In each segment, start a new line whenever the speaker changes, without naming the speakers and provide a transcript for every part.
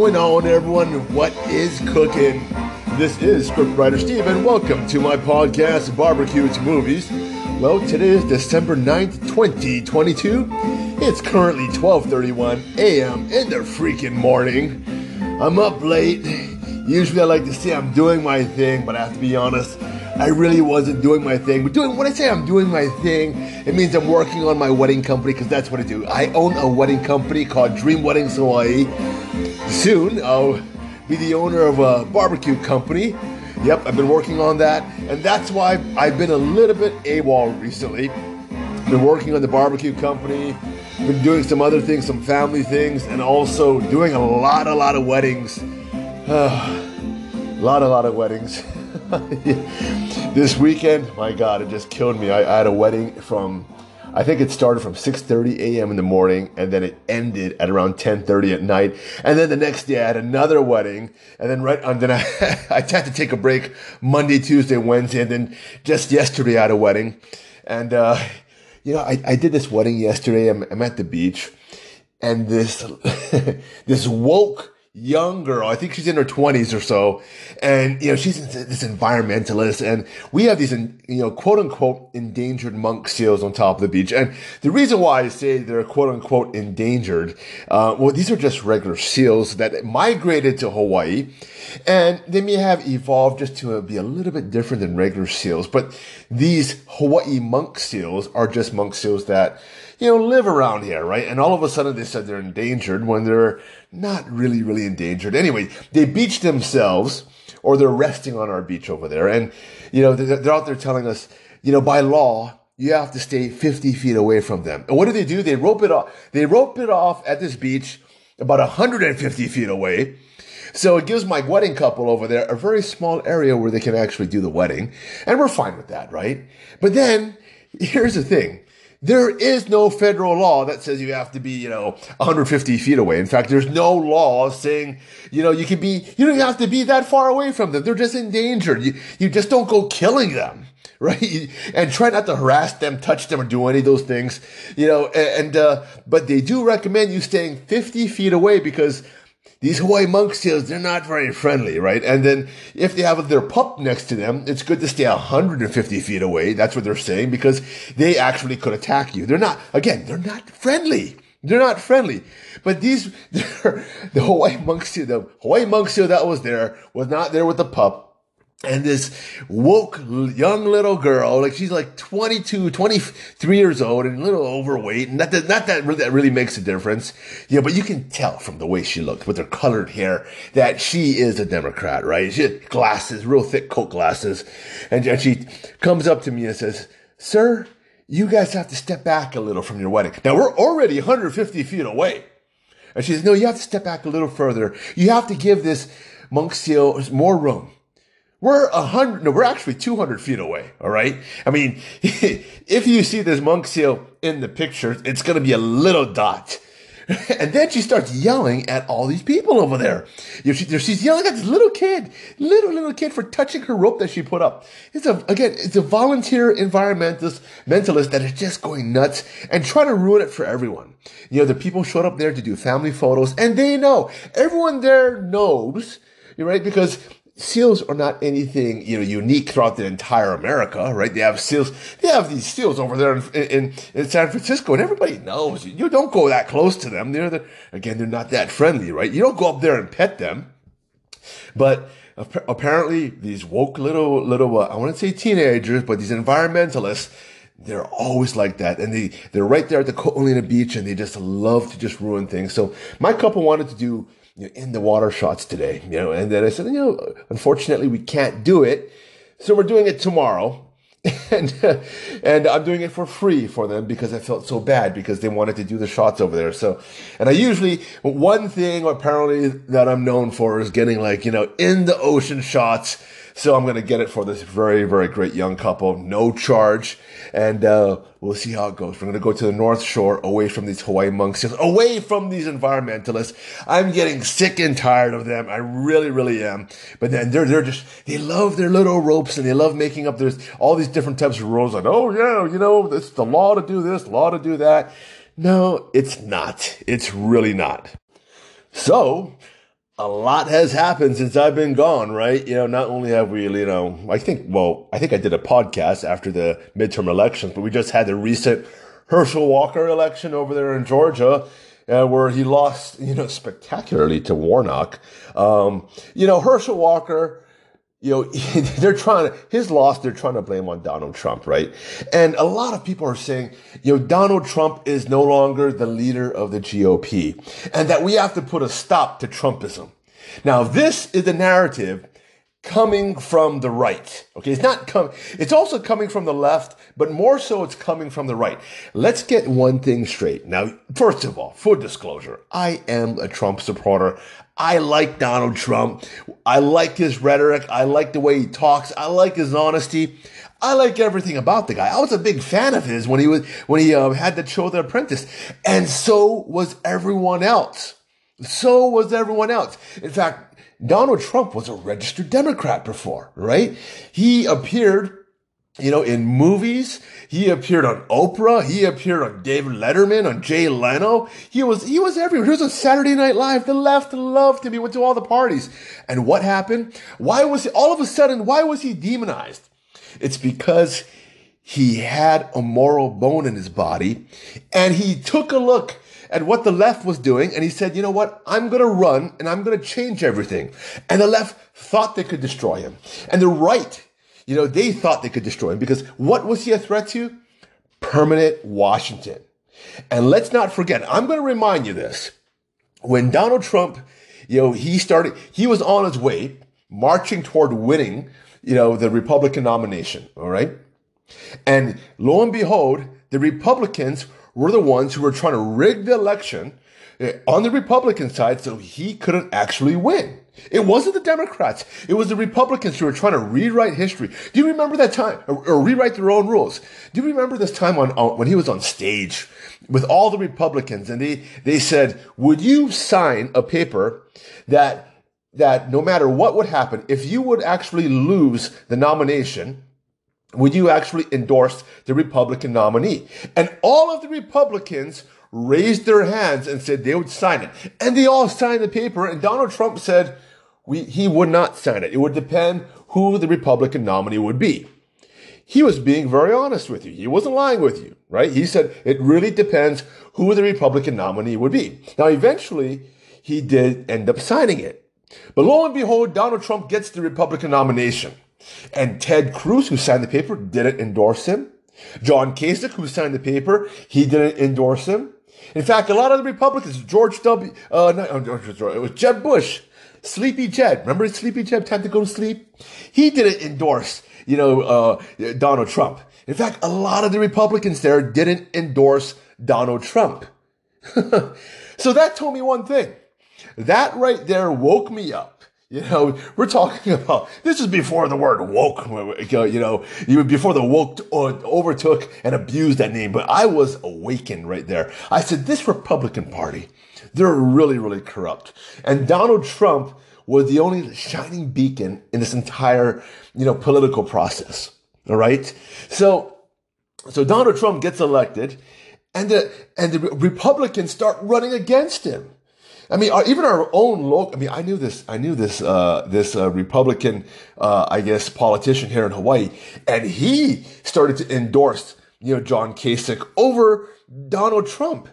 going on, everyone? What is cooking? This is Scriptwriter Steve, and welcome to my podcast, Barbecue to Movies. Well, today is December 9th, 2022. It's currently 12:31 a.m. in the freaking morning. I'm up late. Usually I like to say I'm doing my thing, but I have to be honest, I really wasn't doing my thing. But doing when I say I'm doing my thing, it means I'm working on my wedding company because that's what I do. I own a wedding company called Dream Weddings Hawaii. Soon I'll be the owner of a barbecue company. Yep, I've been working on that, and that's why I've been a little bit AWOL recently. Been working on the barbecue company, been doing some other things, some family things, and also doing a lot, a lot of weddings. a lot, a lot of weddings. this weekend, my God, it just killed me. I, I, had a wedding from, I think it started from 6:30 a.m. in the morning, and then it ended at around 10:30 at night. And then the next day, I had another wedding, and then right, and then I, I had to take a break Monday, Tuesday, Wednesday, and then just yesterday I had a wedding, and uh, you know, I, I did this wedding yesterday. I'm, I'm at the beach, and this this woke young girl. I think she's in her twenties or so. And, you know, she's this environmentalist and we have these, you know, quote unquote endangered monk seals on top of the beach. And the reason why I say they're quote unquote endangered, uh, well, these are just regular seals that migrated to Hawaii and they may have evolved just to be a little bit different than regular seals. But these Hawaii monk seals are just monk seals that, you know, live around here, right? And all of a sudden they said they're endangered when they're not really, really endangered. Anyway, they beach themselves or they're resting on our beach over there. And, you know, they're out there telling us, you know, by law, you have to stay 50 feet away from them. And what do they do? They rope it off. They rope it off at this beach about 150 feet away. So it gives my wedding couple over there a very small area where they can actually do the wedding. And we're fine with that, right? But then here's the thing. There is no federal law that says you have to be, you know, 150 feet away. In fact, there's no law saying, you know, you can be, you don't have to be that far away from them. They're just endangered. You, you just don't go killing them, right? And try not to harass them, touch them, or do any of those things, you know, and, uh, but they do recommend you staying 50 feet away because these Hawaii monk seals, they're not very friendly, right? And then if they have their pup next to them, it's good to stay 150 feet away. That's what they're saying because they actually could attack you. They're not, again, they're not friendly. They're not friendly. But these, the Hawaii monk seal, the Hawaii monk seal that was there was not there with the pup and this woke young little girl, like she's like 22, 23 years old and a little overweight. And not that, not that really, that really makes a difference. Yeah, but you can tell from the way she looks with her colored hair that she is a Democrat, right? She has glasses, real thick coat glasses. And, and she comes up to me and says, sir, you guys have to step back a little from your wedding. Now we're already 150 feet away. And she says, no, you have to step back a little further. You have to give this monk seal more room. We're a hundred, no, we're actually 200 feet away. All right. I mean, if you see this monk seal in the picture, it's going to be a little dot. And then she starts yelling at all these people over there. You know, she, she's yelling at this little kid, little, little kid for touching her rope that she put up. It's a, again, it's a volunteer environmentalist, mentalist that is just going nuts and trying to ruin it for everyone. You know, the people showed up there to do family photos and they know, everyone there knows, you're right? Because seals are not anything you know unique throughout the entire America, right? They have seals. They have these seals over there in, in, in San Francisco, and everybody knows you don't go that close to them. They're the, again, they're not that friendly, right? You don't go up there and pet them, but apparently these woke little little uh, I want to say teenagers, but these environmentalists. They're always like that. And they, they're right there at the Ko'olina beach and they just love to just ruin things. So my couple wanted to do you know, in the water shots today, you know, and then I said, you know, unfortunately we can't do it. So we're doing it tomorrow. and and I'm doing it for free for them because I felt so bad because they wanted to do the shots over there. So, and I usually one thing apparently that I'm known for is getting like you know in the ocean shots. So I'm gonna get it for this very very great young couple, no charge, and uh, we'll see how it goes. We're gonna go to the North Shore, away from these Hawaii monks, away from these environmentalists. I'm getting sick and tired of them. I really really am. But then they're they're just they love their little ropes and they love making up there's all these different types of rules. Like oh yeah, you know it's the law to do this, law to do that. No, it's not. It's really not. So a lot has happened since I've been gone, right? You know, not only have we, you know, I think, well, I think I did a podcast after the midterm elections, but we just had the recent Herschel Walker election over there in Georgia. Uh, where he lost, you know, spectacularly to Warnock. Um, you know, Herschel Walker, you know, they're trying to, his loss, they're trying to blame on Donald Trump, right? And a lot of people are saying, you know, Donald Trump is no longer the leader of the GOP and that we have to put a stop to Trumpism. Now, this is the narrative coming from the right. Okay. It's not coming, it's also coming from the left, but more so it's coming from the right. Let's get one thing straight. Now, first of all, full disclosure, I am a Trump supporter. I like Donald Trump. I like his rhetoric. I like the way he talks. I like his honesty. I like everything about the guy. I was a big fan of his when he was when he uh, had the show The Apprentice, and so was everyone else. So was everyone else. In fact, Donald Trump was a registered Democrat before, right? He appeared you know, in movies. He appeared on Oprah. He appeared on David Letterman, on Jay Leno. He was, he was everywhere. He was on Saturday Night Live. The left loved him. He went to all the parties. And what happened? Why was, he, all of a sudden, why was he demonized? It's because he had a moral bone in his body and he took a look at what the left was doing and he said, you know what? I'm going to run and I'm going to change everything. And the left thought they could destroy him. And the right you know, they thought they could destroy him because what was he a threat to? Permanent Washington. And let's not forget, I'm going to remind you this. When Donald Trump, you know, he started, he was on his way marching toward winning, you know, the Republican nomination. All right. And lo and behold, the Republicans were the ones who were trying to rig the election Eh, on the Republican side so he couldn't actually win. It wasn't the Democrats. It was the Republicans who were trying to rewrite history. Do you remember that time? Or, or rewrite their own rules. Do you remember this time on, on, when he was on stage with all the Republicans and they, they said, would you sign a paper that, that no matter what would happen, if you would actually lose the nomination, would you actually endorse the Republican nominee? And all of the Republicans raised their hands and said they would sign it. And they all signed the paper. And Donald Trump said we, he would not sign it. It would depend who the Republican nominee would be. He was being very honest with you. He wasn't lying with you, right? He said it really depends who the Republican nominee would be. Now, eventually, he did end up signing it. But lo and behold, Donald Trump gets the Republican nomination. And Ted Cruz, who signed the paper, didn't endorse him. John Kasich, who signed the paper, he didn't endorse him. In fact, a lot of the Republicans, George W. Uh, not, it was Jeb Bush, Sleepy Jeb. Remember Sleepy Jeb? Time to go to sleep. He didn't endorse, you know, uh, Donald Trump. In fact, a lot of the Republicans there didn't endorse Donald Trump. so that told me one thing. That right there woke me up you know, we're talking about this is before the word woke. You know, before the woke uh, overtook and abused that name. But I was awakened right there. I said, this Republican Party, they're really, really corrupt. And Donald Trump was the only shining beacon in this entire, you know, political process. All right. So, so Donald Trump gets elected, and the and the Republicans start running against him. I mean, our, even our own local. I mean, I knew this. I knew this. Uh, this uh, Republican, uh, I guess, politician here in Hawaii, and he started to endorse, you know, John Kasich over Donald Trump.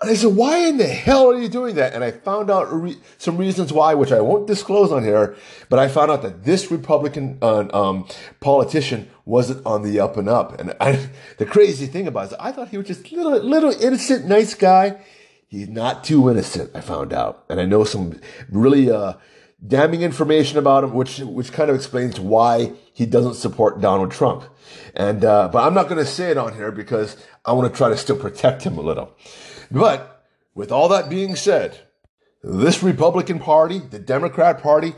And I said, why in the hell are you doing that? And I found out re- some reasons why, which I won't disclose on here, but I found out that this Republican uh, um, politician wasn't on the up and up. And I, the crazy thing about it is I thought he was just little, little innocent, nice guy. He's not too innocent, I found out. And I know some really uh, damning information about him, which which kind of explains why he doesn't support Donald Trump. And uh, but I'm not going to say it on here because I want to try to still protect him a little. But with all that being said, this Republican Party, the Democrat Party,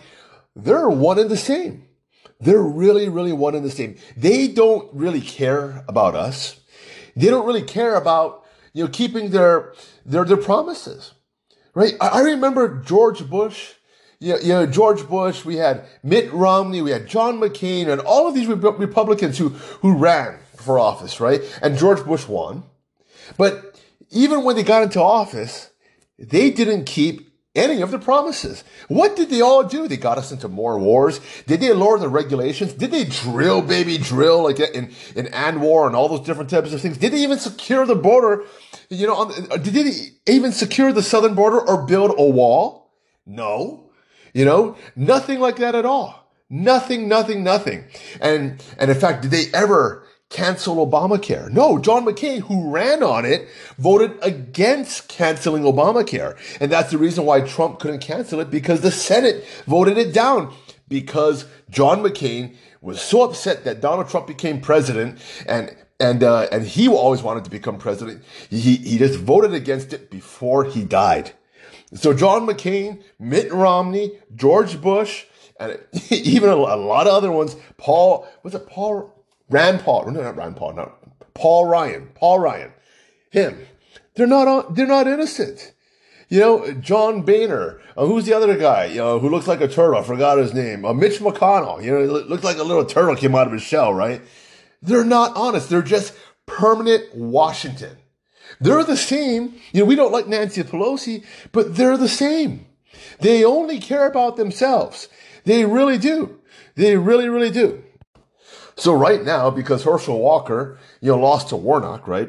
they're one and the same. They're really, really one and the same. They don't really care about us. They don't really care about you know keeping their their their promises, right? I, remember George Bush you know, you know, George Bush, we had Mitt Romney, we had John McCain, and all of these Republicans who, who ran for office, right? And George Bush won. But even when they got into office, they didn't keep any of the promises. What did they all do? They got us into more wars. Did they lower the regulations? Did they drill, baby, drill like in, in ANWR and all those different types of things? Did they even secure the border? You know, did they even secure the southern border or build a wall? No. You know, nothing like that at all. Nothing, nothing, nothing. And, and in fact, did they ever cancel Obamacare? No, John McCain, who ran on it, voted against canceling Obamacare. And that's the reason why Trump couldn't cancel it because the Senate voted it down because John McCain was so upset that Donald Trump became president and and uh, and he always wanted to become president. He he just voted against it before he died. So John McCain, Mitt Romney, George Bush, and even a, lot of other ones. Paul, was it Paul Rand Paul? No, not Rand Paul. Paul Ryan. Paul Ryan. Him. They're not. They're not innocent. You know, John Boehner. Uh, who's the other guy? You know, who looks like a turtle? I forgot his name. Uh, Mitch McConnell. You know, looks like a little turtle came out of his shell, right? They're not honest. They're just permanent Washington. They're the same. You know, we don't like Nancy Pelosi, but they're the same. They only care about themselves. They really do. They really, really do. So right now, because Herschel Walker, you know, lost to Warnock, right?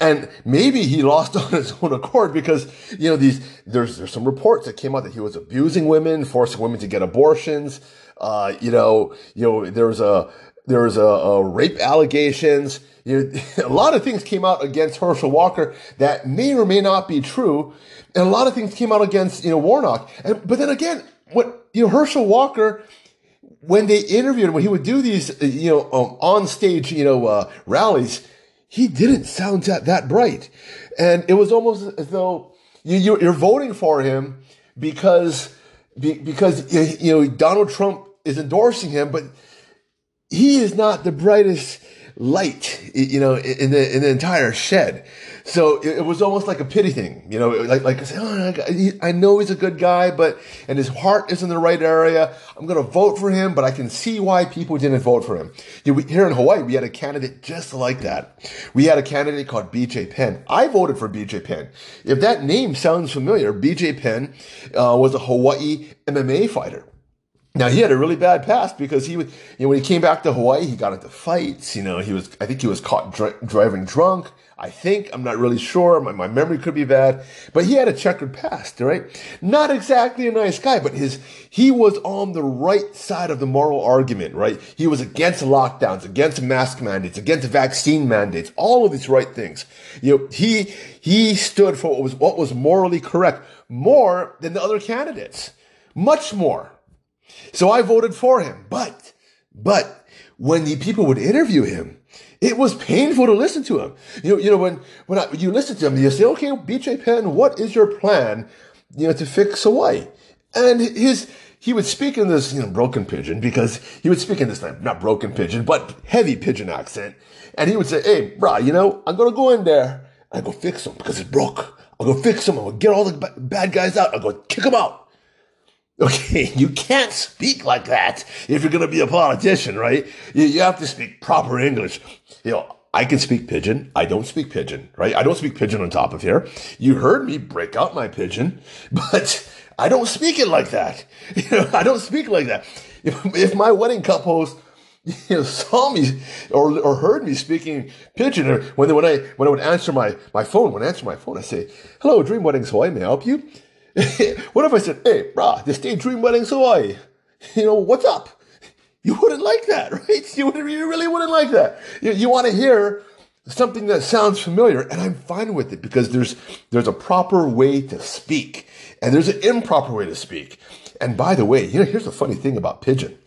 And maybe he lost on his own accord because, you know, these, there's, there's some reports that came out that he was abusing women, forcing women to get abortions. Uh, you know, you know, there was a, there was a, a rape allegations. You know, a lot of things came out against Herschel Walker that may or may not be true, and a lot of things came out against you know Warnock. And, but then again, what you know Herschel Walker, when they interviewed him, when he would do these you know um, on stage you know uh, rallies, he didn't sound that, that bright, and it was almost as though you, you're voting for him because because you know Donald Trump is endorsing him, but he is not the brightest light, you know, in the in the entire shed. So it, was almost like a pity thing, you know, like like oh, I know he's a good guy, but and his heart is in the right area. I'm going to vote for him, but I can see why people didn't vote for him. Here in Hawaii, we had a candidate just like that. We had a candidate called BJ Penn. I voted for BJ Penn. If that name sounds familiar, BJ Penn uh, was a Hawaii MMA fighter. Now he had a really bad past because he would, you know, when he came back to Hawaii, he got into fights. You know, he was, I think he was caught dr- driving drunk. I think I'm not really sure. My, my memory could be bad, but he had a checkered past, right? Not exactly a nice guy, but his he was on the right side of the moral argument, right? He was against lockdowns, against mask mandates, against vaccine mandates, all of these right things. You know, he he stood for what was what was morally correct more than the other candidates, much more. So I voted for him. But, but when the people would interview him, it was painful to listen to him. You know, you know when when, I, you listen to him, you say, "Okay, BJ Penn, what is your plan? You know, to fix Hawaii?" And his he would speak in this you know broken pidgin because he would speak in this not broken pidgin but heavy pidgin accent, and he would say, "Hey, brah, you know, I'm gonna go in there. I go fix him because it's broke. I'll go fix him. I'll get all the bad guys out. I'll go kick them out." Okay, you can't speak like that if you're going to be a politician, right? You, you have to speak proper English. You know, I can speak pidgin. I don't speak pidgin, right? I don't speak pidgin on top of here. You heard me break out my pidgin, but I don't speak it like that. You know, I don't speak like that. If, if my wedding couples you know, saw me or, or heard me speaking pidgin, or when, when I when I would answer my, my phone, when I answer my phone, I say, "Hello, Dream Weddings Hawaii, may I help you?" what if I said, hey, brah, this day Dream Weddings Hawaii, you know, what's up? You wouldn't like that, right? You, would, you really wouldn't like that. You, you want to hear something that sounds familiar, and I'm fine with it because there's there's a proper way to speak, and there's an improper way to speak. And by the way, you know, here's the funny thing about pidgin.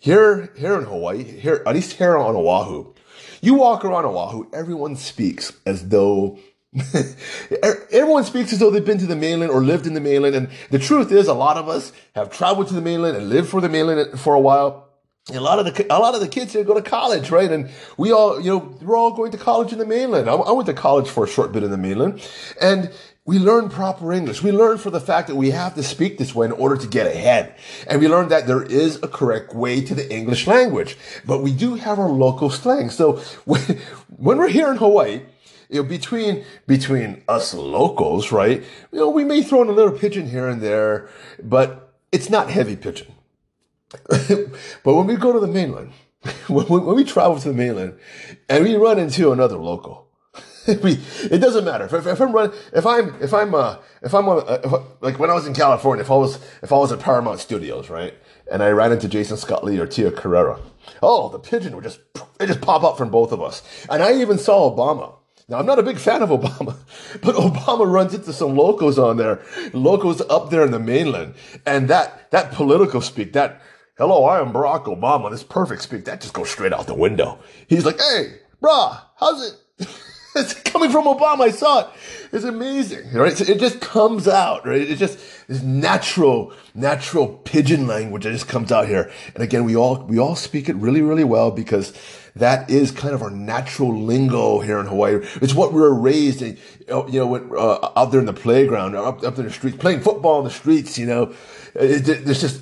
Here, here in Hawaii, here, at least here on Oahu, you walk around Oahu, everyone speaks as though Everyone speaks as though they've been to the mainland or lived in the mainland. And the truth is, a lot of us have traveled to the mainland and lived for the mainland for a while. a lot of the a lot of the kids here go to college, right? And we all, you know, we're all going to college in the mainland. I, I went to college for a short bit in the mainland, and we learn proper English. We learn for the fact that we have to speak this way in order to get ahead. And we learn that there is a correct way to the English language. But we do have our local slang. So when, when we're here in Hawaii, you know, between between us locals, right? You know, we may throw in a little pidgin here and there, but it's not heavy pidgin. but when we go to the mainland, when, when, we travel to the mainland, and we run into another local, we, it doesn't matter if, if, if, I'm running, if I'm if I'm uh, if I'm uh, if, like when I was in California, if I was if I was at Paramount Studios, right, and I ran into Jason Scott Lee or Tia Carrere, oh, the pidgin would just it just pop up from both of us, and I even saw Obama now, I'm not a big fan of Obama, but Obama runs into some locals on there, locals up there in the mainland. And that, that political speak, that, hello, I am Barack Obama, this perfect speak, that just goes straight out the window. He's like, hey, brah, how's it? it's coming from Obama. I saw it. It's amazing, right? So it just comes out, right? It just this natural, natural pidgin language that just comes out here. And again, we all we all speak it really, really well because that is kind of our natural lingo here in Hawaii. It's what we were raised in, you know, uh, out there in the playground, up, up in the streets, playing football in the streets, you know. It, it, it's just,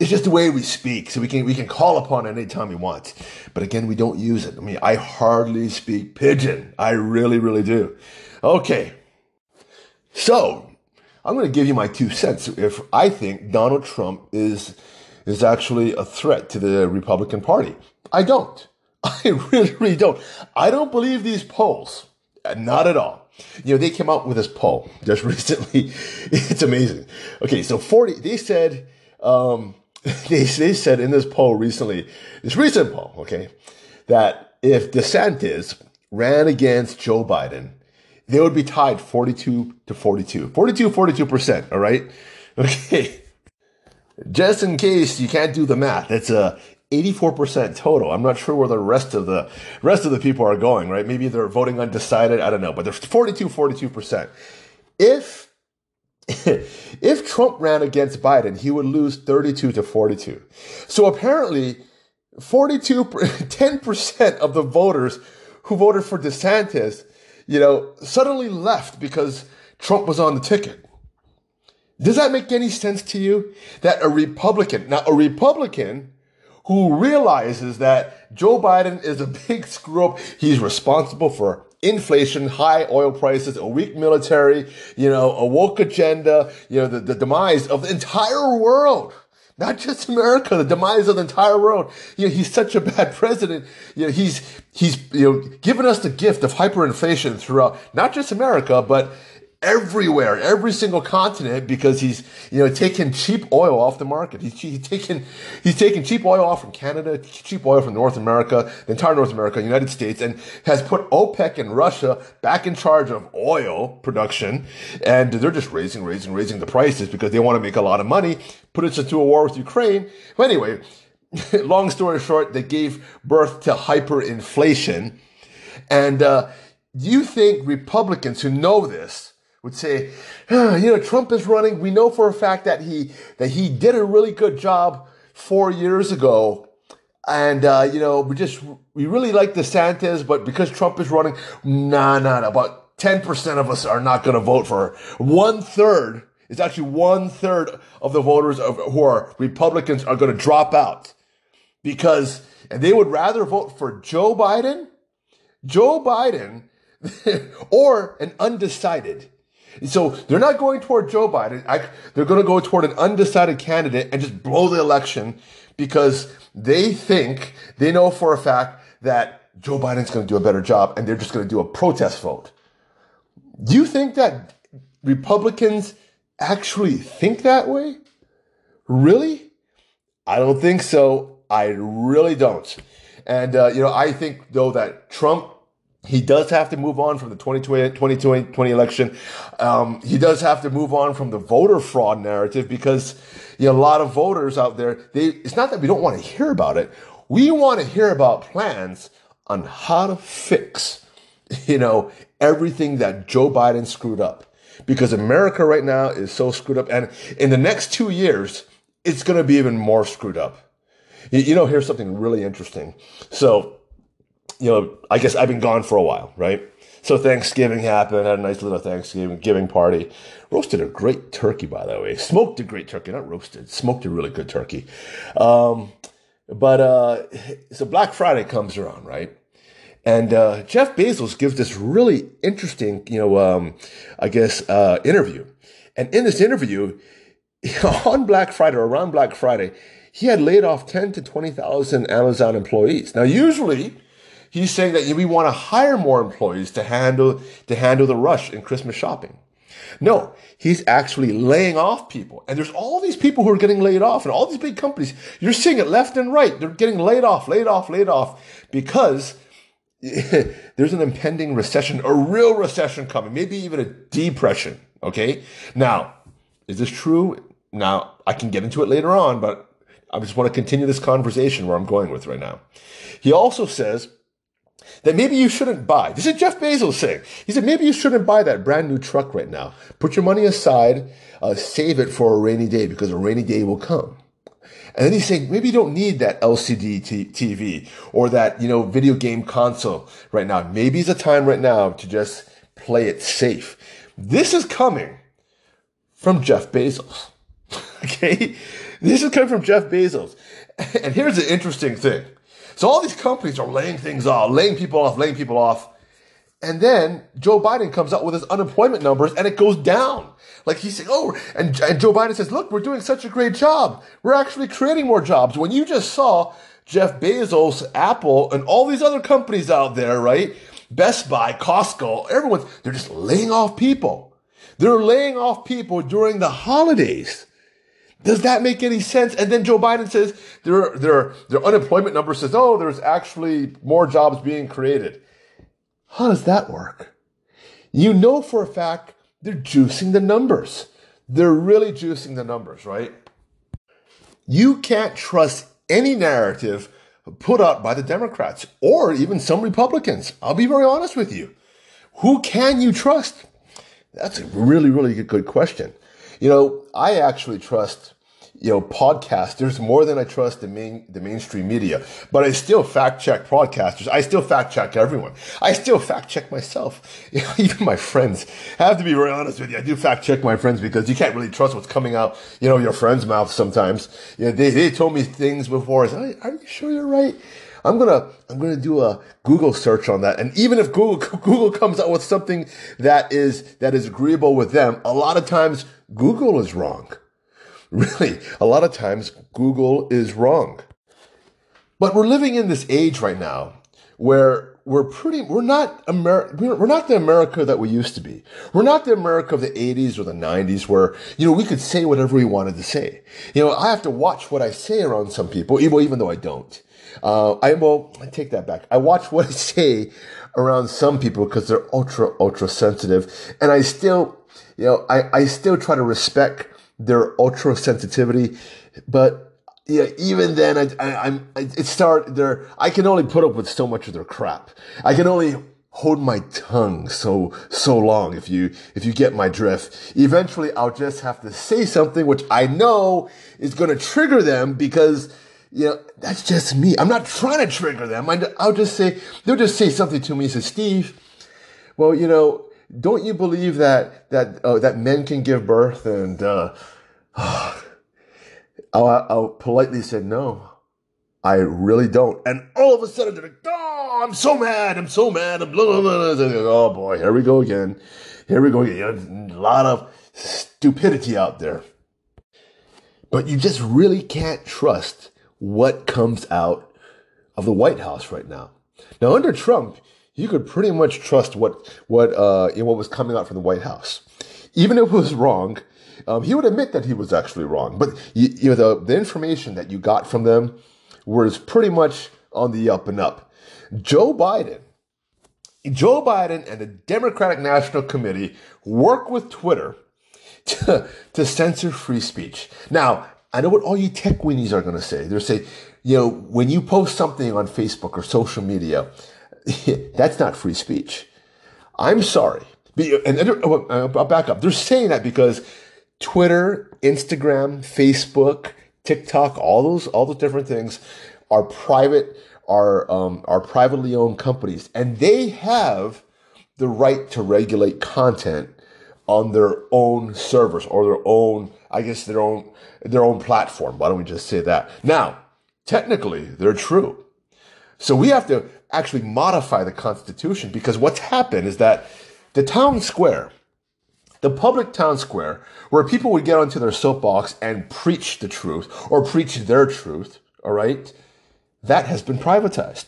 it's just the way we speak. So we can, we can call upon it anytime we want. But again, we don't use it. I mean, I hardly speak pidgin. I really, really do. Okay. So I'm going to give you my two cents. If I think Donald Trump is, is actually a threat to the Republican Party, I don't. I really, really don't. I don't believe these polls. Not at all. You know, they came out with this poll just recently. It's amazing. Okay, so 40, they said, um, they, they said in this poll recently, this recent poll, okay, that if DeSantis ran against Joe Biden, they would be tied 42 to 42. 42, 42%, all right? Okay. Just in case you can't do the math, it's a 84% total. I'm not sure where the rest of the rest of the people are going, right? Maybe they're voting undecided. I don't know, but they're 42, 42%. If if Trump ran against Biden, he would lose 32 to 42. So apparently 42 10% of the voters who voted for DeSantis, you know, suddenly left because Trump was on the ticket. Does that make any sense to you? That a Republican, now a Republican who realizes that Joe Biden is a big screw up. He's responsible for inflation, high oil prices, a weak military, you know, a woke agenda, you know, the, the demise of the entire world. Not just America, the demise of the entire world. You know, he's such a bad president. You know, he's, he's, you know, given us the gift of hyperinflation throughout not just America, but everywhere, every single continent, because he's you know taking cheap oil off the market. He's, he's taking he's taking cheap oil off from Canada, cheap oil from North America, the entire North America, United States, and has put OPEC and Russia back in charge of oil production, and they're just raising, raising, raising the prices because they want to make a lot of money. Put us into a war with Ukraine. But anyway, long story short, they gave birth to hyperinflation, and. Uh, do you think Republicans who know this would say, ah, you know, Trump is running. We know for a fact that he that he did a really good job four years ago, and uh, you know, we just we really like DeSantis, but because Trump is running, nah, nah, nah about ten percent of us are not going to vote for her. One third. It's actually one third of the voters of, who are Republicans are going to drop out because and they would rather vote for Joe Biden, Joe Biden, or an undecided. So they're not going toward Joe Biden. I, they're going to go toward an undecided candidate and just blow the election because they think, they know for a fact that Joe Biden's going to do a better job and they're just going to do a protest vote. Do you think that Republicans actually think that way? Really? I don't think so. I really don't. And, uh, you know, I think though that Trump he does have to move on from the 2020, 2020 election. Um, he does have to move on from the voter fraud narrative because you know, a lot of voters out there, they, it's not that we don't want to hear about it. We want to hear about plans on how to fix, you know, everything that Joe Biden screwed up. Because America right now is so screwed up. And in the next two years, it's going to be even more screwed up. You, you know, here's something really interesting. So, you know, I guess I've been gone for a while, right? So Thanksgiving happened, had a nice little Thanksgiving giving party. Roasted a great turkey, by the way. Smoked a great turkey, not roasted. Smoked a really good turkey. Um, but uh, so Black Friday comes around, right? And uh, Jeff Bezos gives this really interesting, you know, um, I guess, uh, interview. And in this interview, on Black Friday or around Black Friday, he had laid off 10 to 20,000 Amazon employees. Now, usually he's saying that we want to hire more employees to handle, to handle the rush in Christmas shopping. No, he's actually laying off people. And there's all these people who are getting laid off and all these big companies. You're seeing it left and right. They're getting laid off, laid off, laid off because there's an impending recession, a real recession coming, maybe even a depression. Okay. Now, is this true? Now, I can get into it later on, but I just want to continue this conversation where I'm going with right now. He also says that maybe you shouldn't buy. This is Jeff Bezos saying. He said maybe you shouldn't buy that brand new truck right now. Put your money aside, uh, save it for a rainy day because a rainy day will come. And then he's saying maybe you don't need that LCD t- TV or that you know video game console right now. Maybe it's a time right now to just play it safe. This is coming from Jeff Bezos. okay, this is coming from Jeff Bezos. And here's the interesting thing. So all these companies are laying things off, laying people off, laying people off. And then Joe Biden comes out with his unemployment numbers and it goes down. Like he's saying, oh, and, and Joe Biden says, look, we're doing such a great job. We're actually creating more jobs. When you just saw Jeff Bezos, Apple, and all these other companies out there, right? Best Buy, Costco, everyone's, they're just laying off people. They're laying off people during the holidays. Does that make any sense? And then Joe Biden says their, their, their unemployment number says, oh, there's actually more jobs being created. How does that work? You know for a fact they're juicing the numbers. They're really juicing the numbers, right? You can't trust any narrative put out by the Democrats or even some Republicans. I'll be very honest with you. Who can you trust? That's a really, really good question. You know, I actually trust you know, podcasters more than I trust the main, the mainstream media. But I still fact check podcasters. I still fact check everyone. I still fact check myself. Even my friends. I have to be very honest with you. I do fact check my friends because you can't really trust what's coming out, you know, your friend's mouth sometimes. You know, they, they told me things before. I said, are you sure you're right? I'm gonna I'm gonna do a Google search on that. And even if Google Google comes out with something that is that is agreeable with them, a lot of times Google is wrong. Really, a lot of times Google is wrong. But we're living in this age right now where we're pretty, we're not America, we're not the America that we used to be. We're not the America of the 80s or the 90s where, you know, we could say whatever we wanted to say. You know, I have to watch what I say around some people, even, even though I don't. Uh, I, will I take that back. I watch what I say around some people because they're ultra, ultra sensitive. And I still, you know, I, I still try to respect their ultra sensitivity. But yeah, even then, I, I, am it start there. I can only put up with so much of their crap. I can only hold my tongue so so long if you if you get my drift eventually i'll just have to say something which i know is going to trigger them because you know that's just me i'm not trying to trigger them I, will just say they'll just say something to me and say steve well you know don't you believe that that uh, that men can give birth and uh, I'll, I'll politely said, no. I really don't. And all of a sudden, they're like, oh, I'm so mad. I'm so mad. I'm blah, blah, blah. Like, oh boy, here we go again. Here we go again. A lot of stupidity out there. But you just really can't trust what comes out of the White House right now. Now, under Trump, you could pretty much trust what, what, uh, what was coming out from the White House. Even if it was wrong, um, he would admit that he was actually wrong, but you, you know the the information that you got from them was pretty much on the up and up. Joe Biden Joe Biden and the Democratic National Committee work with Twitter to, to censor free speech. Now, I know what all you tech weenies are going to say. They'll say, you know, when you post something on Facebook or social media, that's not free speech. I'm sorry. And uh, I'll back up. They're saying that because Twitter, Instagram, Facebook, TikTok, all those, all those different things are private, are, um, are privately owned companies and they have the right to regulate content on their own servers or their own, I guess their own, their own platform. Why don't we just say that? Now, technically, they're true. So we have to actually modify the Constitution because what's happened is that the town square, the public town square, where people would get onto their soapbox and preach the truth or preach their truth, all right, that has been privatized.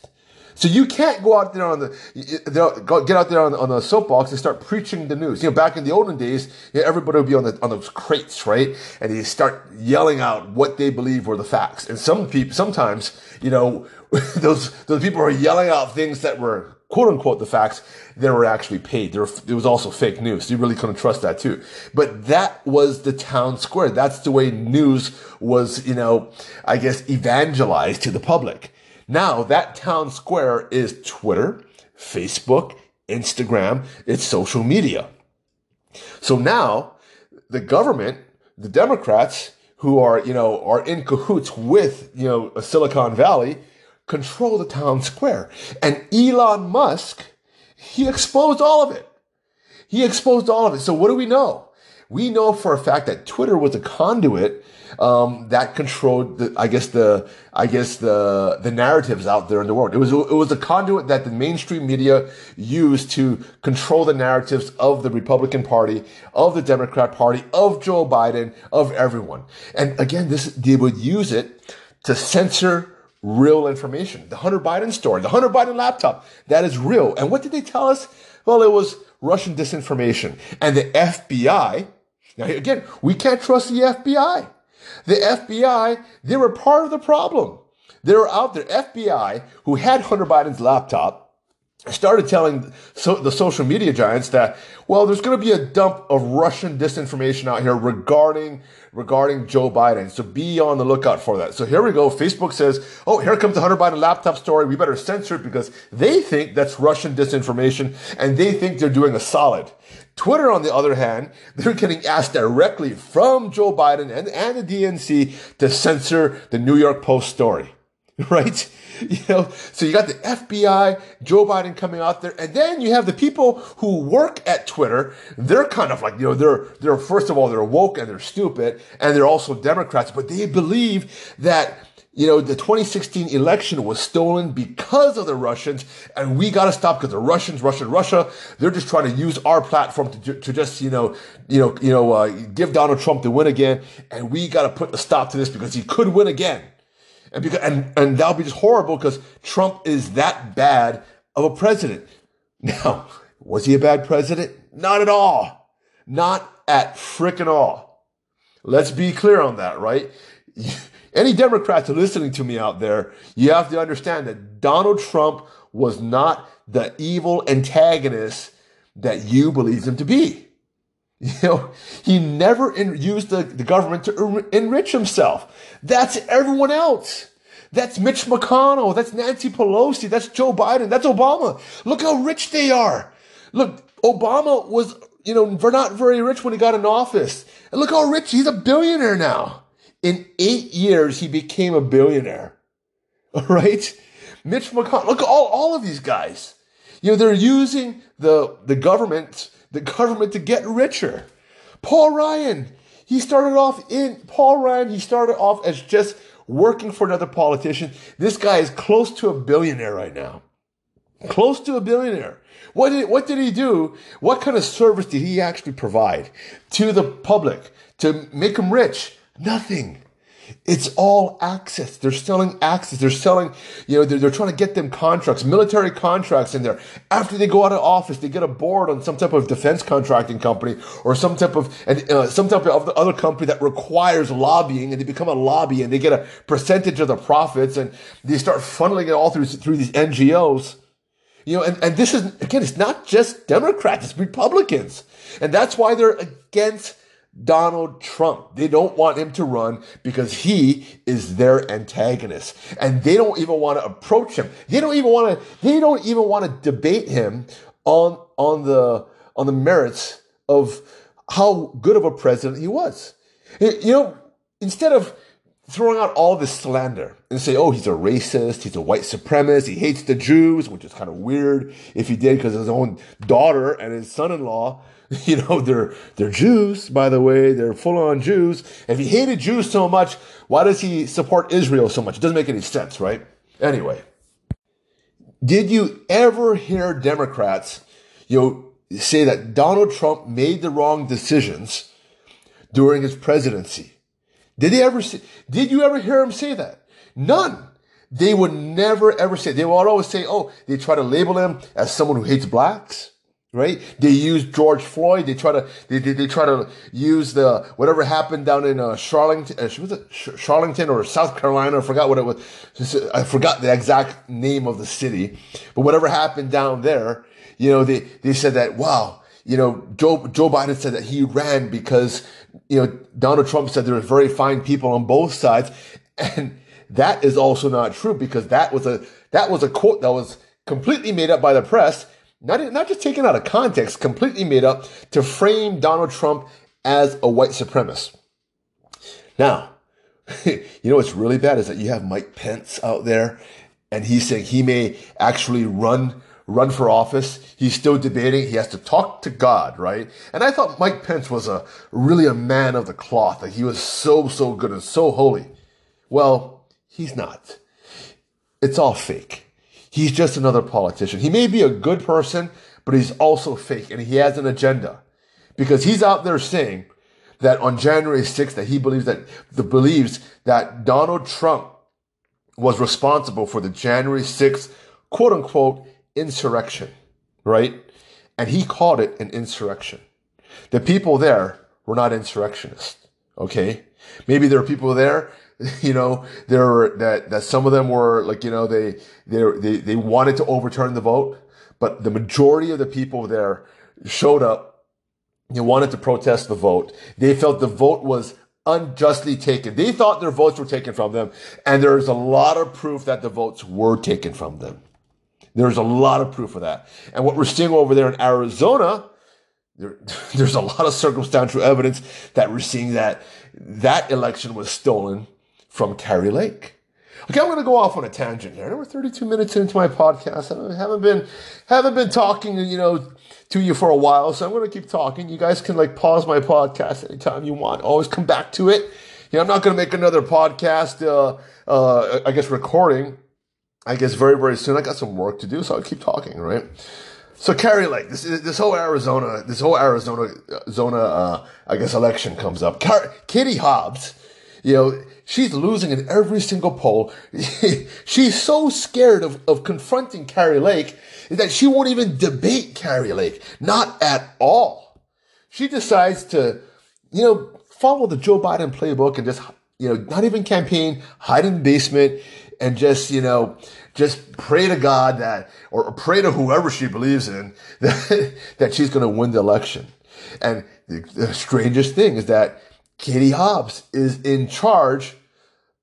So you can't go out there on the get out there on on the soapbox and start preaching the news. You know, back in the olden days, you know, everybody would be on the on those crates, right? And you start yelling out what they believe were the facts. And some people, sometimes, you know, those those people are yelling out things that were quote unquote the facts they were actually paid. There, it was also fake news. You really couldn't trust that too. But that was the town square. That's the way news was, you know, I guess evangelized to the public. Now that town square is Twitter, Facebook, Instagram, it's social media. So now the government, the Democrats who are, you know, are in cahoots with, you know, Silicon Valley control the town square. And Elon Musk, he exposed all of it. He exposed all of it. So what do we know? We know for a fact that Twitter was a conduit um, that controlled, the, I guess the, I guess the the narratives out there in the world. It was it was a conduit that the mainstream media used to control the narratives of the Republican Party, of the Democrat Party, of Joe Biden, of everyone. And again, this they would use it to censor real information. The Hunter Biden story, the Hunter Biden laptop, that is real. And what did they tell us? Well, it was Russian disinformation. And the FBI, now again, we can't trust the FBI. The FBI, they were part of the problem. They were out there, FBI, who had Hunter Biden's laptop, started telling so, the social media giants that, well, there's going to be a dump of Russian disinformation out here regarding regarding Joe Biden. So be on the lookout for that. So here we go. Facebook says, oh, here comes the Hunter Biden laptop story. We better censor it because they think that's Russian disinformation and they think they're doing a solid. Twitter, on the other hand, they're getting asked directly from Joe Biden and, and the DNC to censor the New York Post story. Right? You know, so you got the FBI, Joe Biden coming out there, and then you have the people who work at Twitter. They're kind of like, you know, they're, they're, first of all, they're woke and they're stupid, and they're also Democrats, but they believe that you know, the 2016 election was stolen because of the Russians, and we got to stop because the Russians, Russia, Russia, they're just trying to use our platform to, to just, you know, you know, you know, uh, give Donald Trump to win again, and we got to put a stop to this because he could win again, and because and and that'll be just horrible because Trump is that bad of a president. Now, was he a bad president? Not at all, not at frickin' all. Let's be clear on that, right? Any Democrats listening to me out there, you have to understand that Donald Trump was not the evil antagonist that you believe him to be. You know, he never in, used the, the government to enrich himself. That's everyone else. That's Mitch McConnell. That's Nancy Pelosi. That's Joe Biden. That's Obama. Look how rich they are. Look, Obama was, you know, not very rich when he got in office. And look how rich. He's a billionaire now. In eight years, he became a billionaire. All right? Mitch McConnell, look all, all of these guys. You know, they're using the, the government, the government to get richer. Paul Ryan, he started off in, Paul Ryan, he started off as just working for another politician. This guy is close to a billionaire right now. Close to a billionaire. What did, what did he do? What kind of service did he actually provide to the public to make him rich? Nothing. It's all access. They're selling access. They're selling, you know, they're, they're trying to get them contracts, military contracts in there. After they go out of office, they get a board on some type of defense contracting company or some type of, and uh, some type of other company that requires lobbying and they become a lobby and they get a percentage of the profits and they start funneling it all through, through these NGOs. You know, and, and this is, again, it's not just Democrats, it's Republicans. And that's why they're against Donald Trump. They don't want him to run because he is their antagonist. And they don't even want to approach him. They don't even want to, they don't even want to debate him on, on the, on the merits of how good of a president he was. You know, instead of throwing out all this slander and say, oh, he's a racist, he's a white supremacist, he hates the Jews, which is kind of weird if he did because his own daughter and his son-in-law, you know, they're they're Jews, by the way, they're full-on Jews. If he hated Jews so much, why does he support Israel so much? It doesn't make any sense, right? Anyway, did you ever hear Democrats, you know, say that Donald Trump made the wrong decisions during his presidency? Did he ever say, did you ever hear him say that? None. They would never ever say, they would always say, oh, they try to label him as someone who hates blacks, right? They use George Floyd. They try to, they, they, they try to use the, whatever happened down in, uh, Charlington, uh, Charlington or South Carolina? I forgot what it was. I forgot the exact name of the city, but whatever happened down there, you know, they, they said that, wow, you know, Joe, Joe Biden said that he ran because you know, Donald Trump said there were very fine people on both sides. And that is also not true because that was a, that was a quote that was completely made up by the press, not, not just taken out of context, completely made up to frame Donald Trump as a white supremacist. Now, you know what's really bad is that you have Mike Pence out there and he's saying he may actually run run for office. He's still debating. He has to talk to God, right? And I thought Mike Pence was a really a man of the cloth. Like he was so, so good and so holy. Well, he's not. It's all fake. He's just another politician. He may be a good person, but he's also fake and he has an agenda because he's out there saying that on January 6th that he believes that the believes that Donald Trump was responsible for the January 6th quote unquote insurrection, right? And he called it an insurrection. The people there were not insurrectionists, okay? Maybe there were people there, you know, there were that, that some of them were like, you know, they, they, they, they wanted to overturn the vote, but the majority of the people there showed up. They wanted to protest the vote. They felt the vote was unjustly taken. They thought their votes were taken from them, and there's a lot of proof that the votes were taken from them. There's a lot of proof of that. And what we're seeing over there in Arizona, there, there's a lot of circumstantial evidence that we're seeing that that election was stolen from Kari Lake. Okay, I'm going to go off on a tangent here. We're 32 minutes into my podcast. I haven't been haven't been talking, you know, to you for a while, so I'm going to keep talking. You guys can like pause my podcast anytime you want. Always come back to it. You know, I'm not going to make another podcast. Uh, uh, I guess recording I guess very, very soon. I got some work to do, so I'll keep talking, right? So Kari Lake, this this whole Arizona, this whole Arizona zona, uh, I guess election comes up. Car- Katie Hobbs, you know, she's losing in every single poll. she's so scared of, of confronting Kari Lake that she won't even debate Kari Lake, not at all. She decides to, you know, follow the Joe Biden playbook and just, you know, not even campaign, hide in the basement and just, you know, just pray to God that, or pray to whoever she believes in, that, that she's going to win the election. And the, the strangest thing is that Katie Hobbs is in charge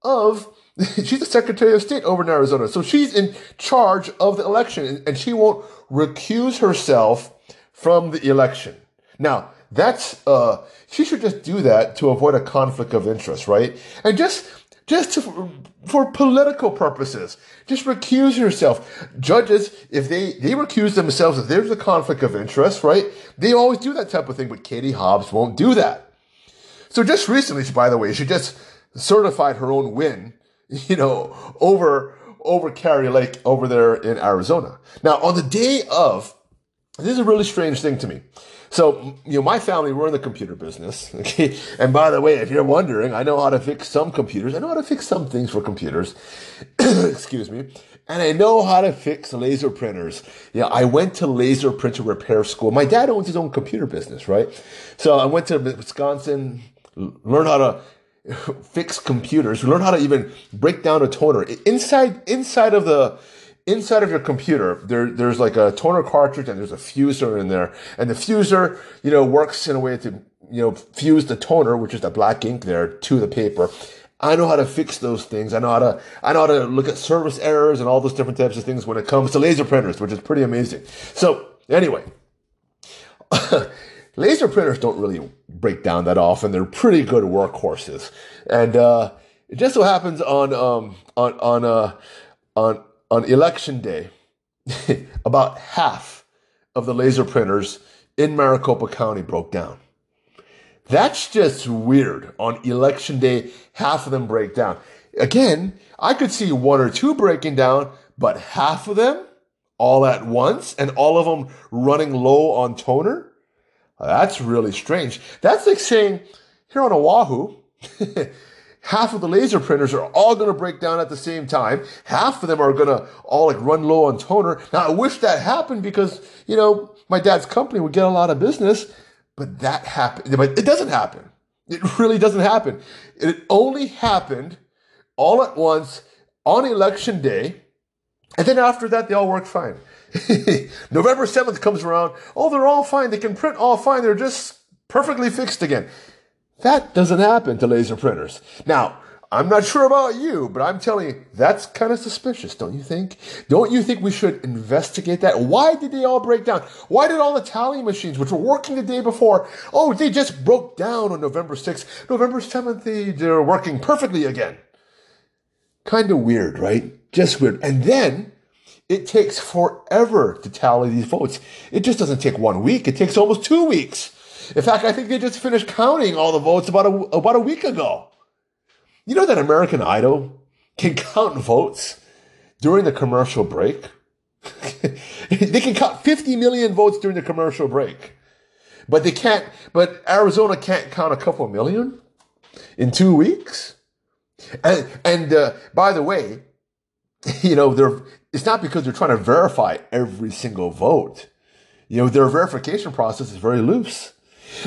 of she's the Secretary of State over in Arizona. So she's in charge of the election and she won't recuse herself from the election. Now, that's, uh, she should just do that to avoid a conflict of interest, right? And just just to, for political purposes. Just recuse yourself. Judges, if they, they recuse themselves, if there's a conflict of interest, right? They always do that type of thing, but Katie Hobbs won't do that. So just recently, by the way, she just certified her own win, you know, over, over Kari Lake over there in Arizona. Now, on the day of, this is a really strange thing to me. So, you know, my family, we're in the computer business. Okay. And by the way, if you're wondering, I know how to fix some computers. I know how to fix some things for computers. Excuse me. And I know how to fix laser printers. Yeah, I went to laser printer repair school. My dad owns his own computer business, right? So I went to Wisconsin, learn how to fix computers, learn how to even break down a toner. Inside, inside of the, inside of your computer, there, there's like a toner cartridge and there's a fuser in there. And the fuser, you know, works in a way to, you know, fuse the toner, which is the black ink there, to the paper. I know how to fix those things. I know how to, I know how to look at service errors and all those different types of things when it comes to laser printers, which is pretty amazing. So anyway, laser printers don't really break down that often. They're pretty good workhorses. And, uh, it just so happens on, um, on, on, uh, on, on election day, about half of the laser printers in Maricopa County broke down. That's just weird. On election day, half of them break down. Again, I could see one or two breaking down, but half of them all at once and all of them running low on toner? That's really strange. That's like saying here on Oahu, half of the laser printers are all going to break down at the same time. Half of them are going to all like run low on toner. Now I wish that happened because, you know, my dad's company would get a lot of business, but that happened. But it doesn't happen. It really doesn't happen. It only happened all at once on election day. And then after that, they all work fine. November 7th comes around. Oh, they're all fine. They can print all fine. They're just perfectly fixed again. That doesn't happen to laser printers. Now, I'm not sure about you, but I'm telling you, that's kind of suspicious, don't you think? Don't you think we should investigate that? Why did they all break down? Why did all the tally machines, which were working the day before, oh, they just broke down on November 6th. November 7th, they, they're working perfectly again. Kind of weird, right? Just weird. And then it takes forever to tally these votes. It just doesn't take one week. It takes almost two weeks. In fact, I think they just finished counting all the votes about a, about a week ago. You know that American Idol can count votes during the commercial break? they can count 50 million votes during the commercial break. But they can't, but Arizona can't count a couple million in two weeks. And, and uh, by the way, you know, they're, it's not because they're trying to verify every single vote. You know, their verification process is very loose.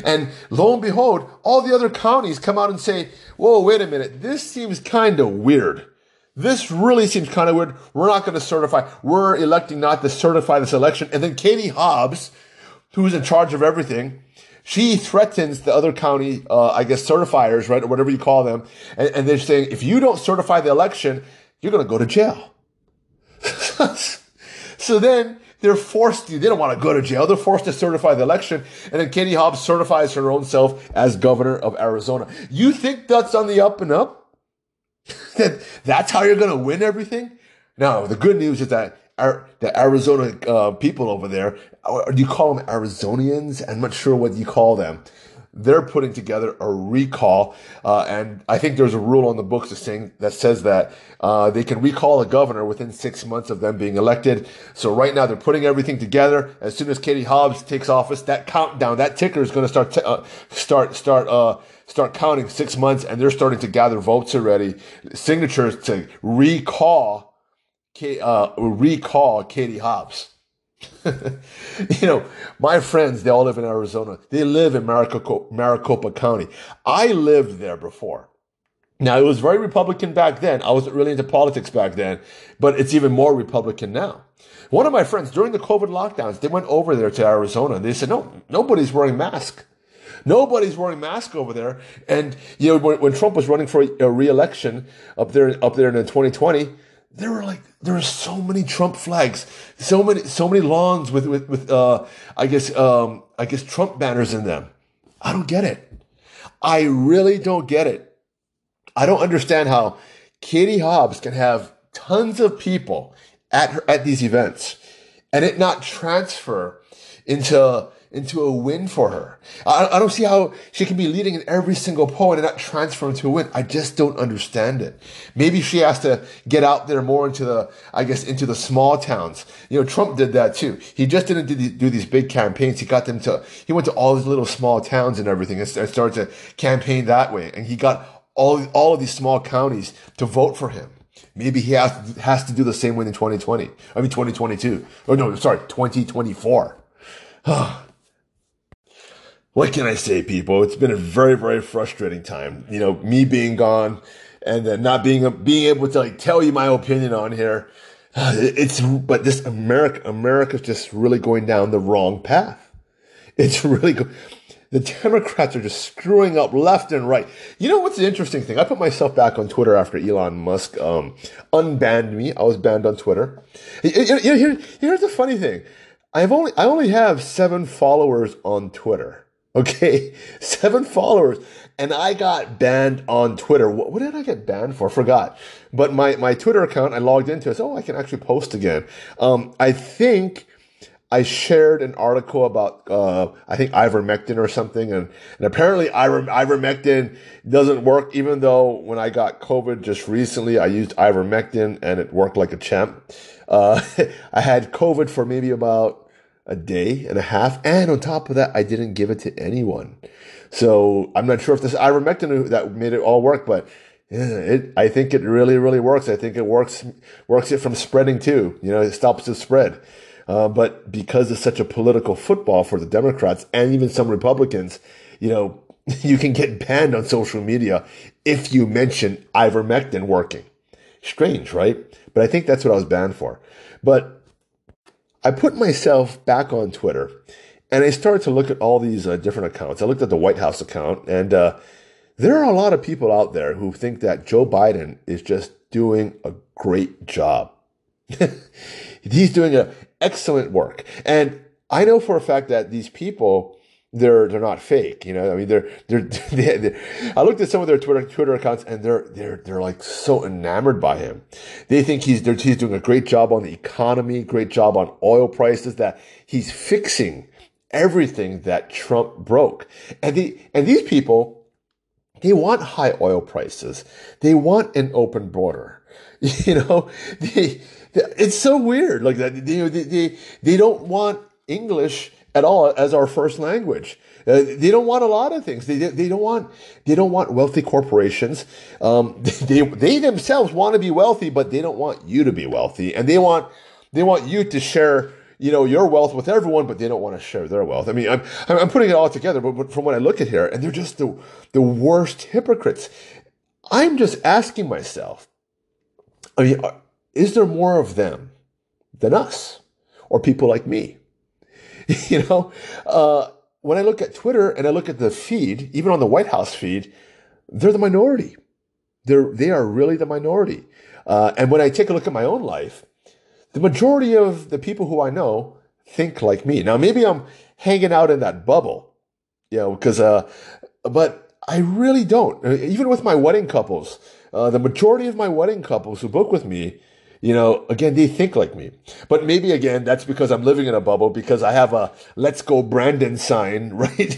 And lo and behold, all the other counties come out and say, whoa, wait a minute. This seems kind of weird. This really seems kind of weird. We're not going to certify. We're electing not to certify this election. And then Katie Hobbs, who's in charge of everything, she threatens the other county, uh, I guess, certifiers, right, or whatever you call them. And, and they're saying, if you don't certify the election, you're going to go to jail. so then they're forced to, they don't want to go to jail. They're forced to certify the election. And then Katie Hobbs certifies her own self as governor of Arizona. You think that's on the up and up? that that's how you're going to win everything? No, the good news is that our, the Arizona uh, people over there, or do you call them Arizonians? I'm not sure what you call them they're putting together a recall, uh, and I think there's a rule on the books that saying that says that uh, they can recall a governor within six months of them being elected. So right now they're putting everything together. As soon as Katie Hobbs takes office, that countdown, that ticker is going to start t- uh, start start uh, start counting six months, and they're starting to gather votes already, signatures to recall, uh, recall Katie Hobbs. you know, my friends, they all live in Arizona. They live in Maricopa, Maricopa County. I lived there before. Now, it was very Republican back then. I wasn't really into politics back then, but it's even more Republican now. One of my friends, during the COVID lockdowns, they went over there to Arizona they said, no, nobody's wearing masks. Nobody's wearing masks over there. And, you know, when, when Trump was running for a re-election up there, up there in 2020, there were like there were so many Trump flags, so many so many lawns with with with uh, I guess um, I guess Trump banners in them. I don't get it. I really don't get it. I don't understand how Katie Hobbs can have tons of people at her at these events and it not transfer into into a win for her. I, I don't see how she can be leading in every single poll and not transfer into a win. I just don't understand it. Maybe she has to get out there more into the, I guess, into the small towns. You know, Trump did that too. He just didn't do, do these big campaigns. He got them to, he went to all these little small towns and everything and started to campaign that way. And he got all, all of these small counties to vote for him. Maybe he has, has to do the same way in 2020. I mean, 2022. Oh, no, sorry, 2024. what can I say, people? It's been a very, very frustrating time. You know, me being gone and then not being being able to like tell you my opinion on here. It's but this America, America's just really going down the wrong path. It's really good. The Democrats are just screwing up left and right. You know what's the interesting thing? I put myself back on Twitter after Elon Musk um, unbanned me. I was banned on Twitter. Here, here's the funny thing. I've only I only have seven followers on Twitter. Okay, seven followers, and I got banned on Twitter. What, what, did I get banned for? Forgot. But my my Twitter account, I logged into. it. oh, I can actually post again. Um, I think I shared an article about, uh, I think ivermectin or something, and, and apparently iver, ivermectin doesn't work, even though when I got COVID just recently, I used ivermectin and it worked like a champ. Uh, I had COVID for maybe about a day and a half, and on top of that, I didn't give it to anyone. So I'm not sure if this ivermectin that made it all work, but yeah, it, I think it really, really works. I think it works, works it from spreading too. You know, it stops the spread. Uh, but because it's such a political football for the Democrats and even some Republicans, you know, you can get banned on social media if you mention ivermectin working. Strange, right? But I think that's what I was banned for. But I put myself back on Twitter and I started to look at all these uh, different accounts. I looked at the White House account, and uh, there are a lot of people out there who think that Joe Biden is just doing a great job. He's doing a excellent work. And I know for a fact that these people, they're they're not fake. You know, I mean, they're they're. they're, they're I looked at some of their Twitter Twitter accounts, and they're they're they're like so enamored by him. They think he's they're he's doing a great job on the economy, great job on oil prices. That he's fixing everything that Trump broke. And the and these people, they want high oil prices. They want an open border. You know, they it's so weird. Like that, they, they, they don't want English at all as our first language. Uh, they don't want a lot of things. They, they don't want they don't want wealthy corporations. Um, they they themselves want to be wealthy, but they don't want you to be wealthy, and they want they want you to share you know your wealth with everyone, but they don't want to share their wealth. I mean, I'm I'm putting it all together, but, but from what I look at here, and they're just the the worst hypocrites. I'm just asking myself. I mean, is there more of them than us or people like me? you know, uh, when I look at Twitter and I look at the feed, even on the White House feed, they're the minority. They're, they are really the minority. Uh, and when I take a look at my own life, the majority of the people who I know think like me. Now, maybe I'm hanging out in that bubble, you know, because, uh, but I really don't. Even with my wedding couples, uh, the majority of my wedding couples who book with me, you know, again, they think like me. But maybe again, that's because I'm living in a bubble because I have a "Let's Go Brandon" sign, right,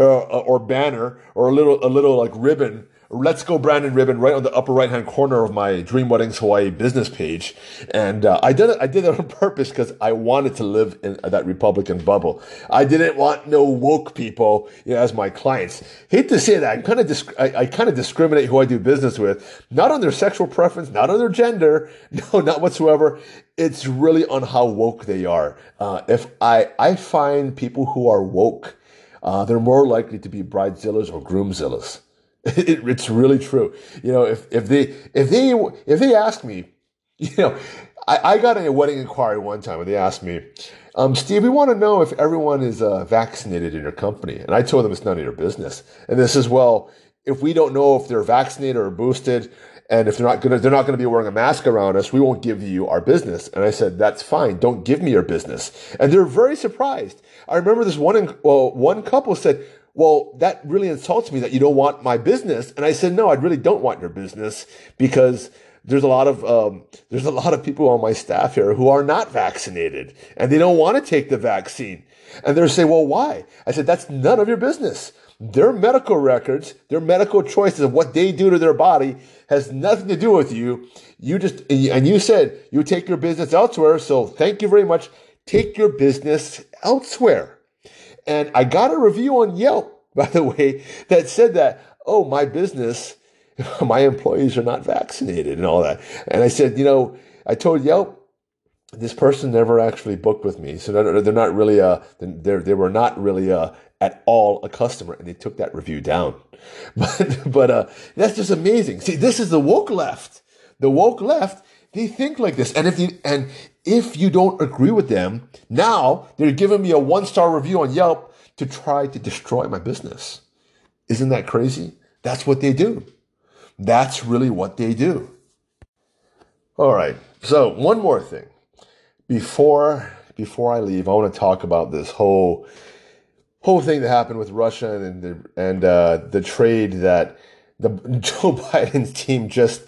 or, or banner, or a little a little like ribbon Let's Go Brandon ribbon right on the upper right hand corner of my Dream Weddings Hawaii business page. And uh, I did it. I did it on purpose because I wanted to live in that Republican bubble. I didn't want no woke people you know, as my clients. Hate to say that. I'm kind of disc- I, I kind of discriminate who I do business with, not on their sexual preference, not on their gender, no, not whatsoever. It's really on how woke they are. Uh, if I I find people who are woke, uh, they're more likely to be bridezillas or groomzillas. It, it's really true. You know, if, if they if they if they ask me, you know, I, I got a wedding inquiry one time and they asked me, um, Steve, we want to know if everyone is uh, vaccinated in your company, and I told them it's none of your business. And this is well, if we don't know if they're vaccinated or boosted, and if they're not gonna they're not gonna be wearing a mask around us, we won't give you our business. And I said, that's fine. Don't give me your business. And they're very surprised. I remember this one well one couple said, well, that really insults me that you don't want my business. And I said, no, I really don't want your business because there's a lot of um, there's a lot of people on my staff here who are not vaccinated and they don't want to take the vaccine. And they're saying, well, why? I said, that's none of your business. Their medical records, their medical choices of what they do to their body has nothing to do with you. You just, and you said you take your business elsewhere. So thank you very much. Take your business elsewhere. And I got a review on Yelp, by the way, that said that, oh, my business, my employees are not vaccinated and all that. And I said, you know, I told Yelp, this person never actually booked with me. So they're, not really, uh, they're, they were not really, uh, at all a customer and they took that review down. But, but, uh, that's just amazing. See, this is the woke left. The woke left they think like this. And if you and if you don't agree with them, now they're giving me a one star review on Yelp to try to destroy my business. Isn't that crazy? That's what they do. That's really what they do. All right. So one more thing before before I leave, I want to talk about this whole whole thing that happened with Russia and the, and uh, the trade that the Joe Biden's team just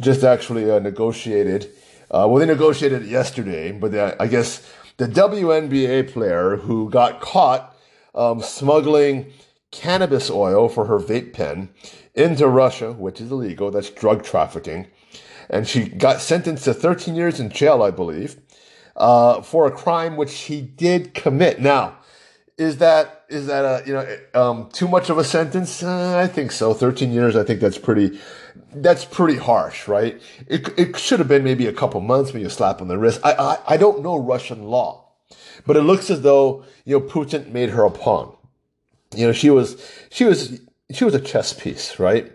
just actually uh, negotiated. Uh, well, they negotiated it yesterday, but they, I guess the WNBA player who got caught um, smuggling cannabis oil for her vape pen into Russia, which is illegal. That's drug trafficking. And she got sentenced to 13 years in jail, I believe, uh, for a crime which she did commit. Now, is that is that a you know um, too much of a sentence? Uh, I think so. 13 years. I think that's pretty that's pretty harsh, right? It, it should have been maybe a couple months, maybe a slap on the wrist. I, I, I don't know Russian law, but it looks as though, you know, Putin made her a pawn. You know, she was, she was, she was a chess piece, right?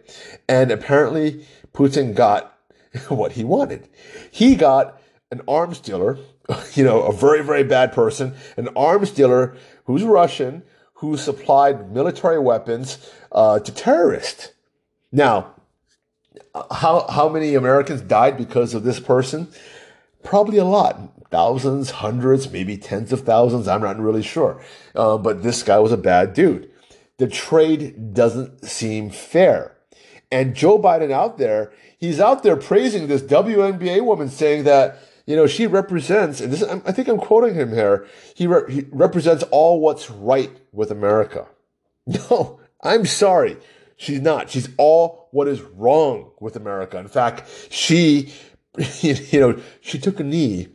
And apparently Putin got what he wanted. He got an arms dealer, you know, a very, very bad person, an arms dealer who's Russian, who supplied military weapons uh, to terrorists. Now, how how many Americans died because of this person? Probably a lot, thousands, hundreds, maybe tens of thousands. I'm not really sure, uh, but this guy was a bad dude. The trade doesn't seem fair, and Joe Biden out there, he's out there praising this WNBA woman, saying that you know she represents, and this I think I'm quoting him here. He, re- he represents all what's right with America. No, I'm sorry. She's not. She's all what is wrong with America. In fact, she, you know, she took a knee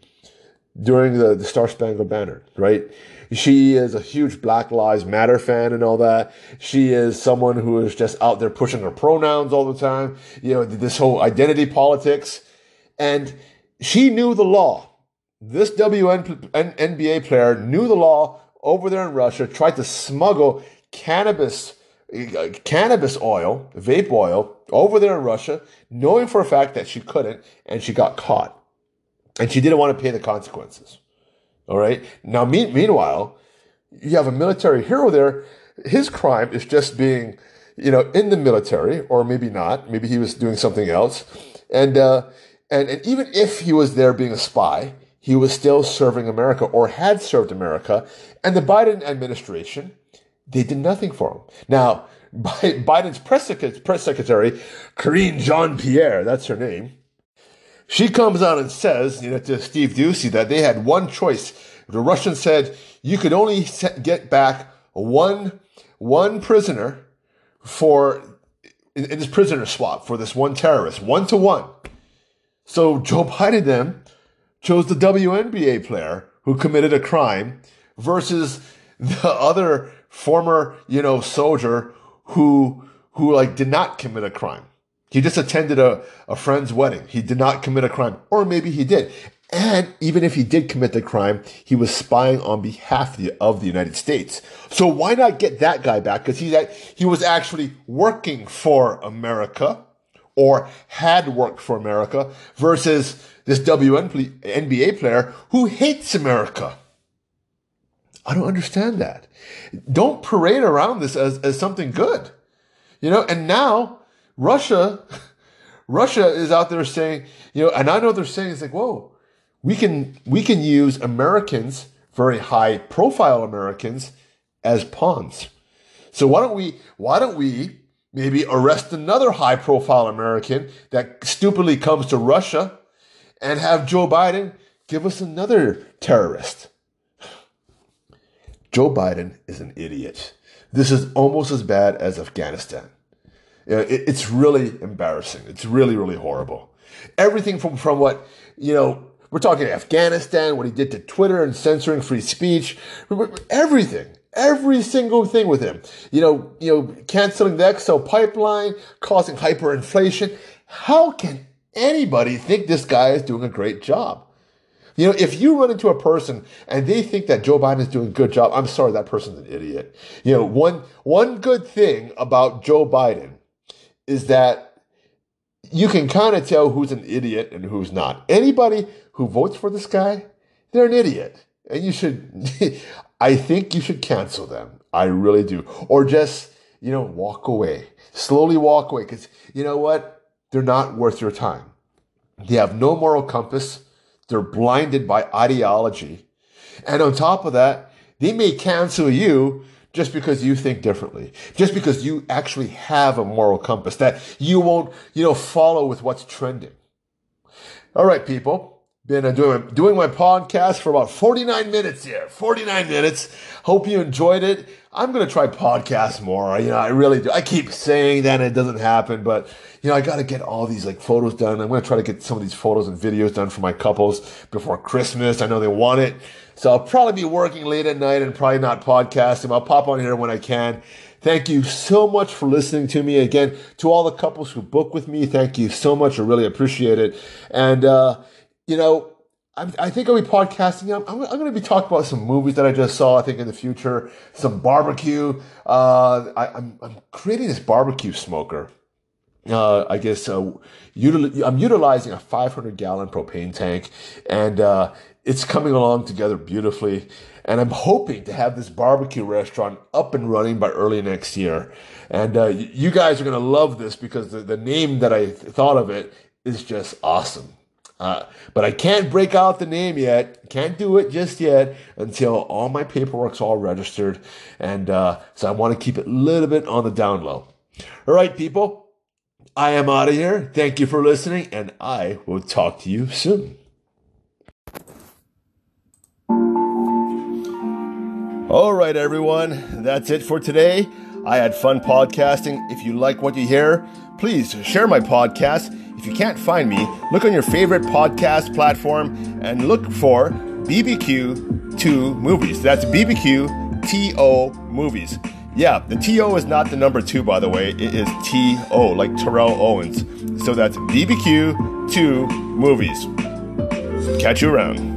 during the, the Star Spangled Banner, right? She is a huge Black Lives Matter fan and all that. She is someone who is just out there pushing her pronouns all the time. You know, this whole identity politics. And she knew the law. This WNBA player knew the law over there in Russia, tried to smuggle cannabis cannabis oil, vape oil, over there in Russia, knowing for a fact that she couldn't, and she got caught. And she didn't want to pay the consequences. All right. Now, me- meanwhile, you have a military hero there. His crime is just being, you know, in the military, or maybe not. Maybe he was doing something else. And, uh, and, and even if he was there being a spy, he was still serving America or had served America. And the Biden administration, they did nothing for him. Now, Biden's press, press secretary, Karine Jean Pierre, that's her name, she comes out and says, you know, to Steve Doocy that they had one choice. The Russians said you could only get back one one prisoner for in, in this prisoner swap for this one terrorist, one to one. So Joe Biden then chose the WNBA player who committed a crime versus the other former, you know, soldier who, who like did not commit a crime. He just attended a, a friend's wedding. He did not commit a crime. Or maybe he did. And even if he did commit the crime, he was spying on behalf of the, of the United States. So why not get that guy back? Because he, he was actually working for America or had worked for America versus this WNBA player who hates America. I don't understand that. Don't parade around this as, as something good. You know, and now Russia, Russia is out there saying, you know, and I know they're saying it's like, whoa, we can we can use Americans, very high profile Americans, as pawns. So why don't we why don't we maybe arrest another high profile American that stupidly comes to Russia and have Joe Biden give us another terrorist? Joe Biden is an idiot. This is almost as bad as Afghanistan. It's really embarrassing. It's really, really horrible. Everything from, from what, you know, we're talking Afghanistan, what he did to Twitter and censoring free speech, everything, every single thing with him. You know, you know, canceling the XL pipeline, causing hyperinflation. How can anybody think this guy is doing a great job? You know, if you run into a person and they think that Joe Biden is doing a good job, I'm sorry, that person's an idiot. You know, one one good thing about Joe Biden is that you can kind of tell who's an idiot and who's not. Anybody who votes for this guy, they're an idiot. And you should, I think you should cancel them. I really do. Or just, you know, walk away. Slowly walk away. Because you know what? They're not worth your time. They have no moral compass. They're blinded by ideology. And on top of that, they may cancel you just because you think differently, just because you actually have a moral compass that you won't, you know, follow with what's trending. All right, people. Been doing, doing my podcast for about 49 minutes here. 49 minutes. Hope you enjoyed it. I'm going to try podcasts more. You know, I really do. I keep saying that it doesn't happen, but you know, I got to get all these like photos done. I'm going to try to get some of these photos and videos done for my couples before Christmas. I know they want it. So I'll probably be working late at night and probably not podcasting. I'll pop on here when I can. Thank you so much for listening to me. Again, to all the couples who book with me, thank you so much. I really appreciate it. And, uh, you know, I'm, i think I'll be podcasting. I'm, I'm, I'm going to be talking about some movies that I just saw. I think in the future, some barbecue. Uh, I, I'm, I'm creating this barbecue smoker. Uh, I guess uh, util- I'm utilizing a 500 gallon propane tank, and uh, it's coming along together beautifully. And I'm hoping to have this barbecue restaurant up and running by early next year. And uh, you guys are going to love this because the, the name that I thought of it is just awesome. Uh, but I can't break out the name yet. Can't do it just yet until all my paperwork's all registered. And uh, so I want to keep it a little bit on the down low. All right, people. I am out of here. Thank you for listening, and I will talk to you soon. All right, everyone. That's it for today. I had fun podcasting. If you like what you hear, please share my podcast if you can't find me, look on your favorite podcast platform and look for BBQ2 Movies. That's BBQ Movies. Yeah, the TO is not the number two, by the way. It is TO, like Terrell Owens. So that's BBQ2 Movies. Catch you around.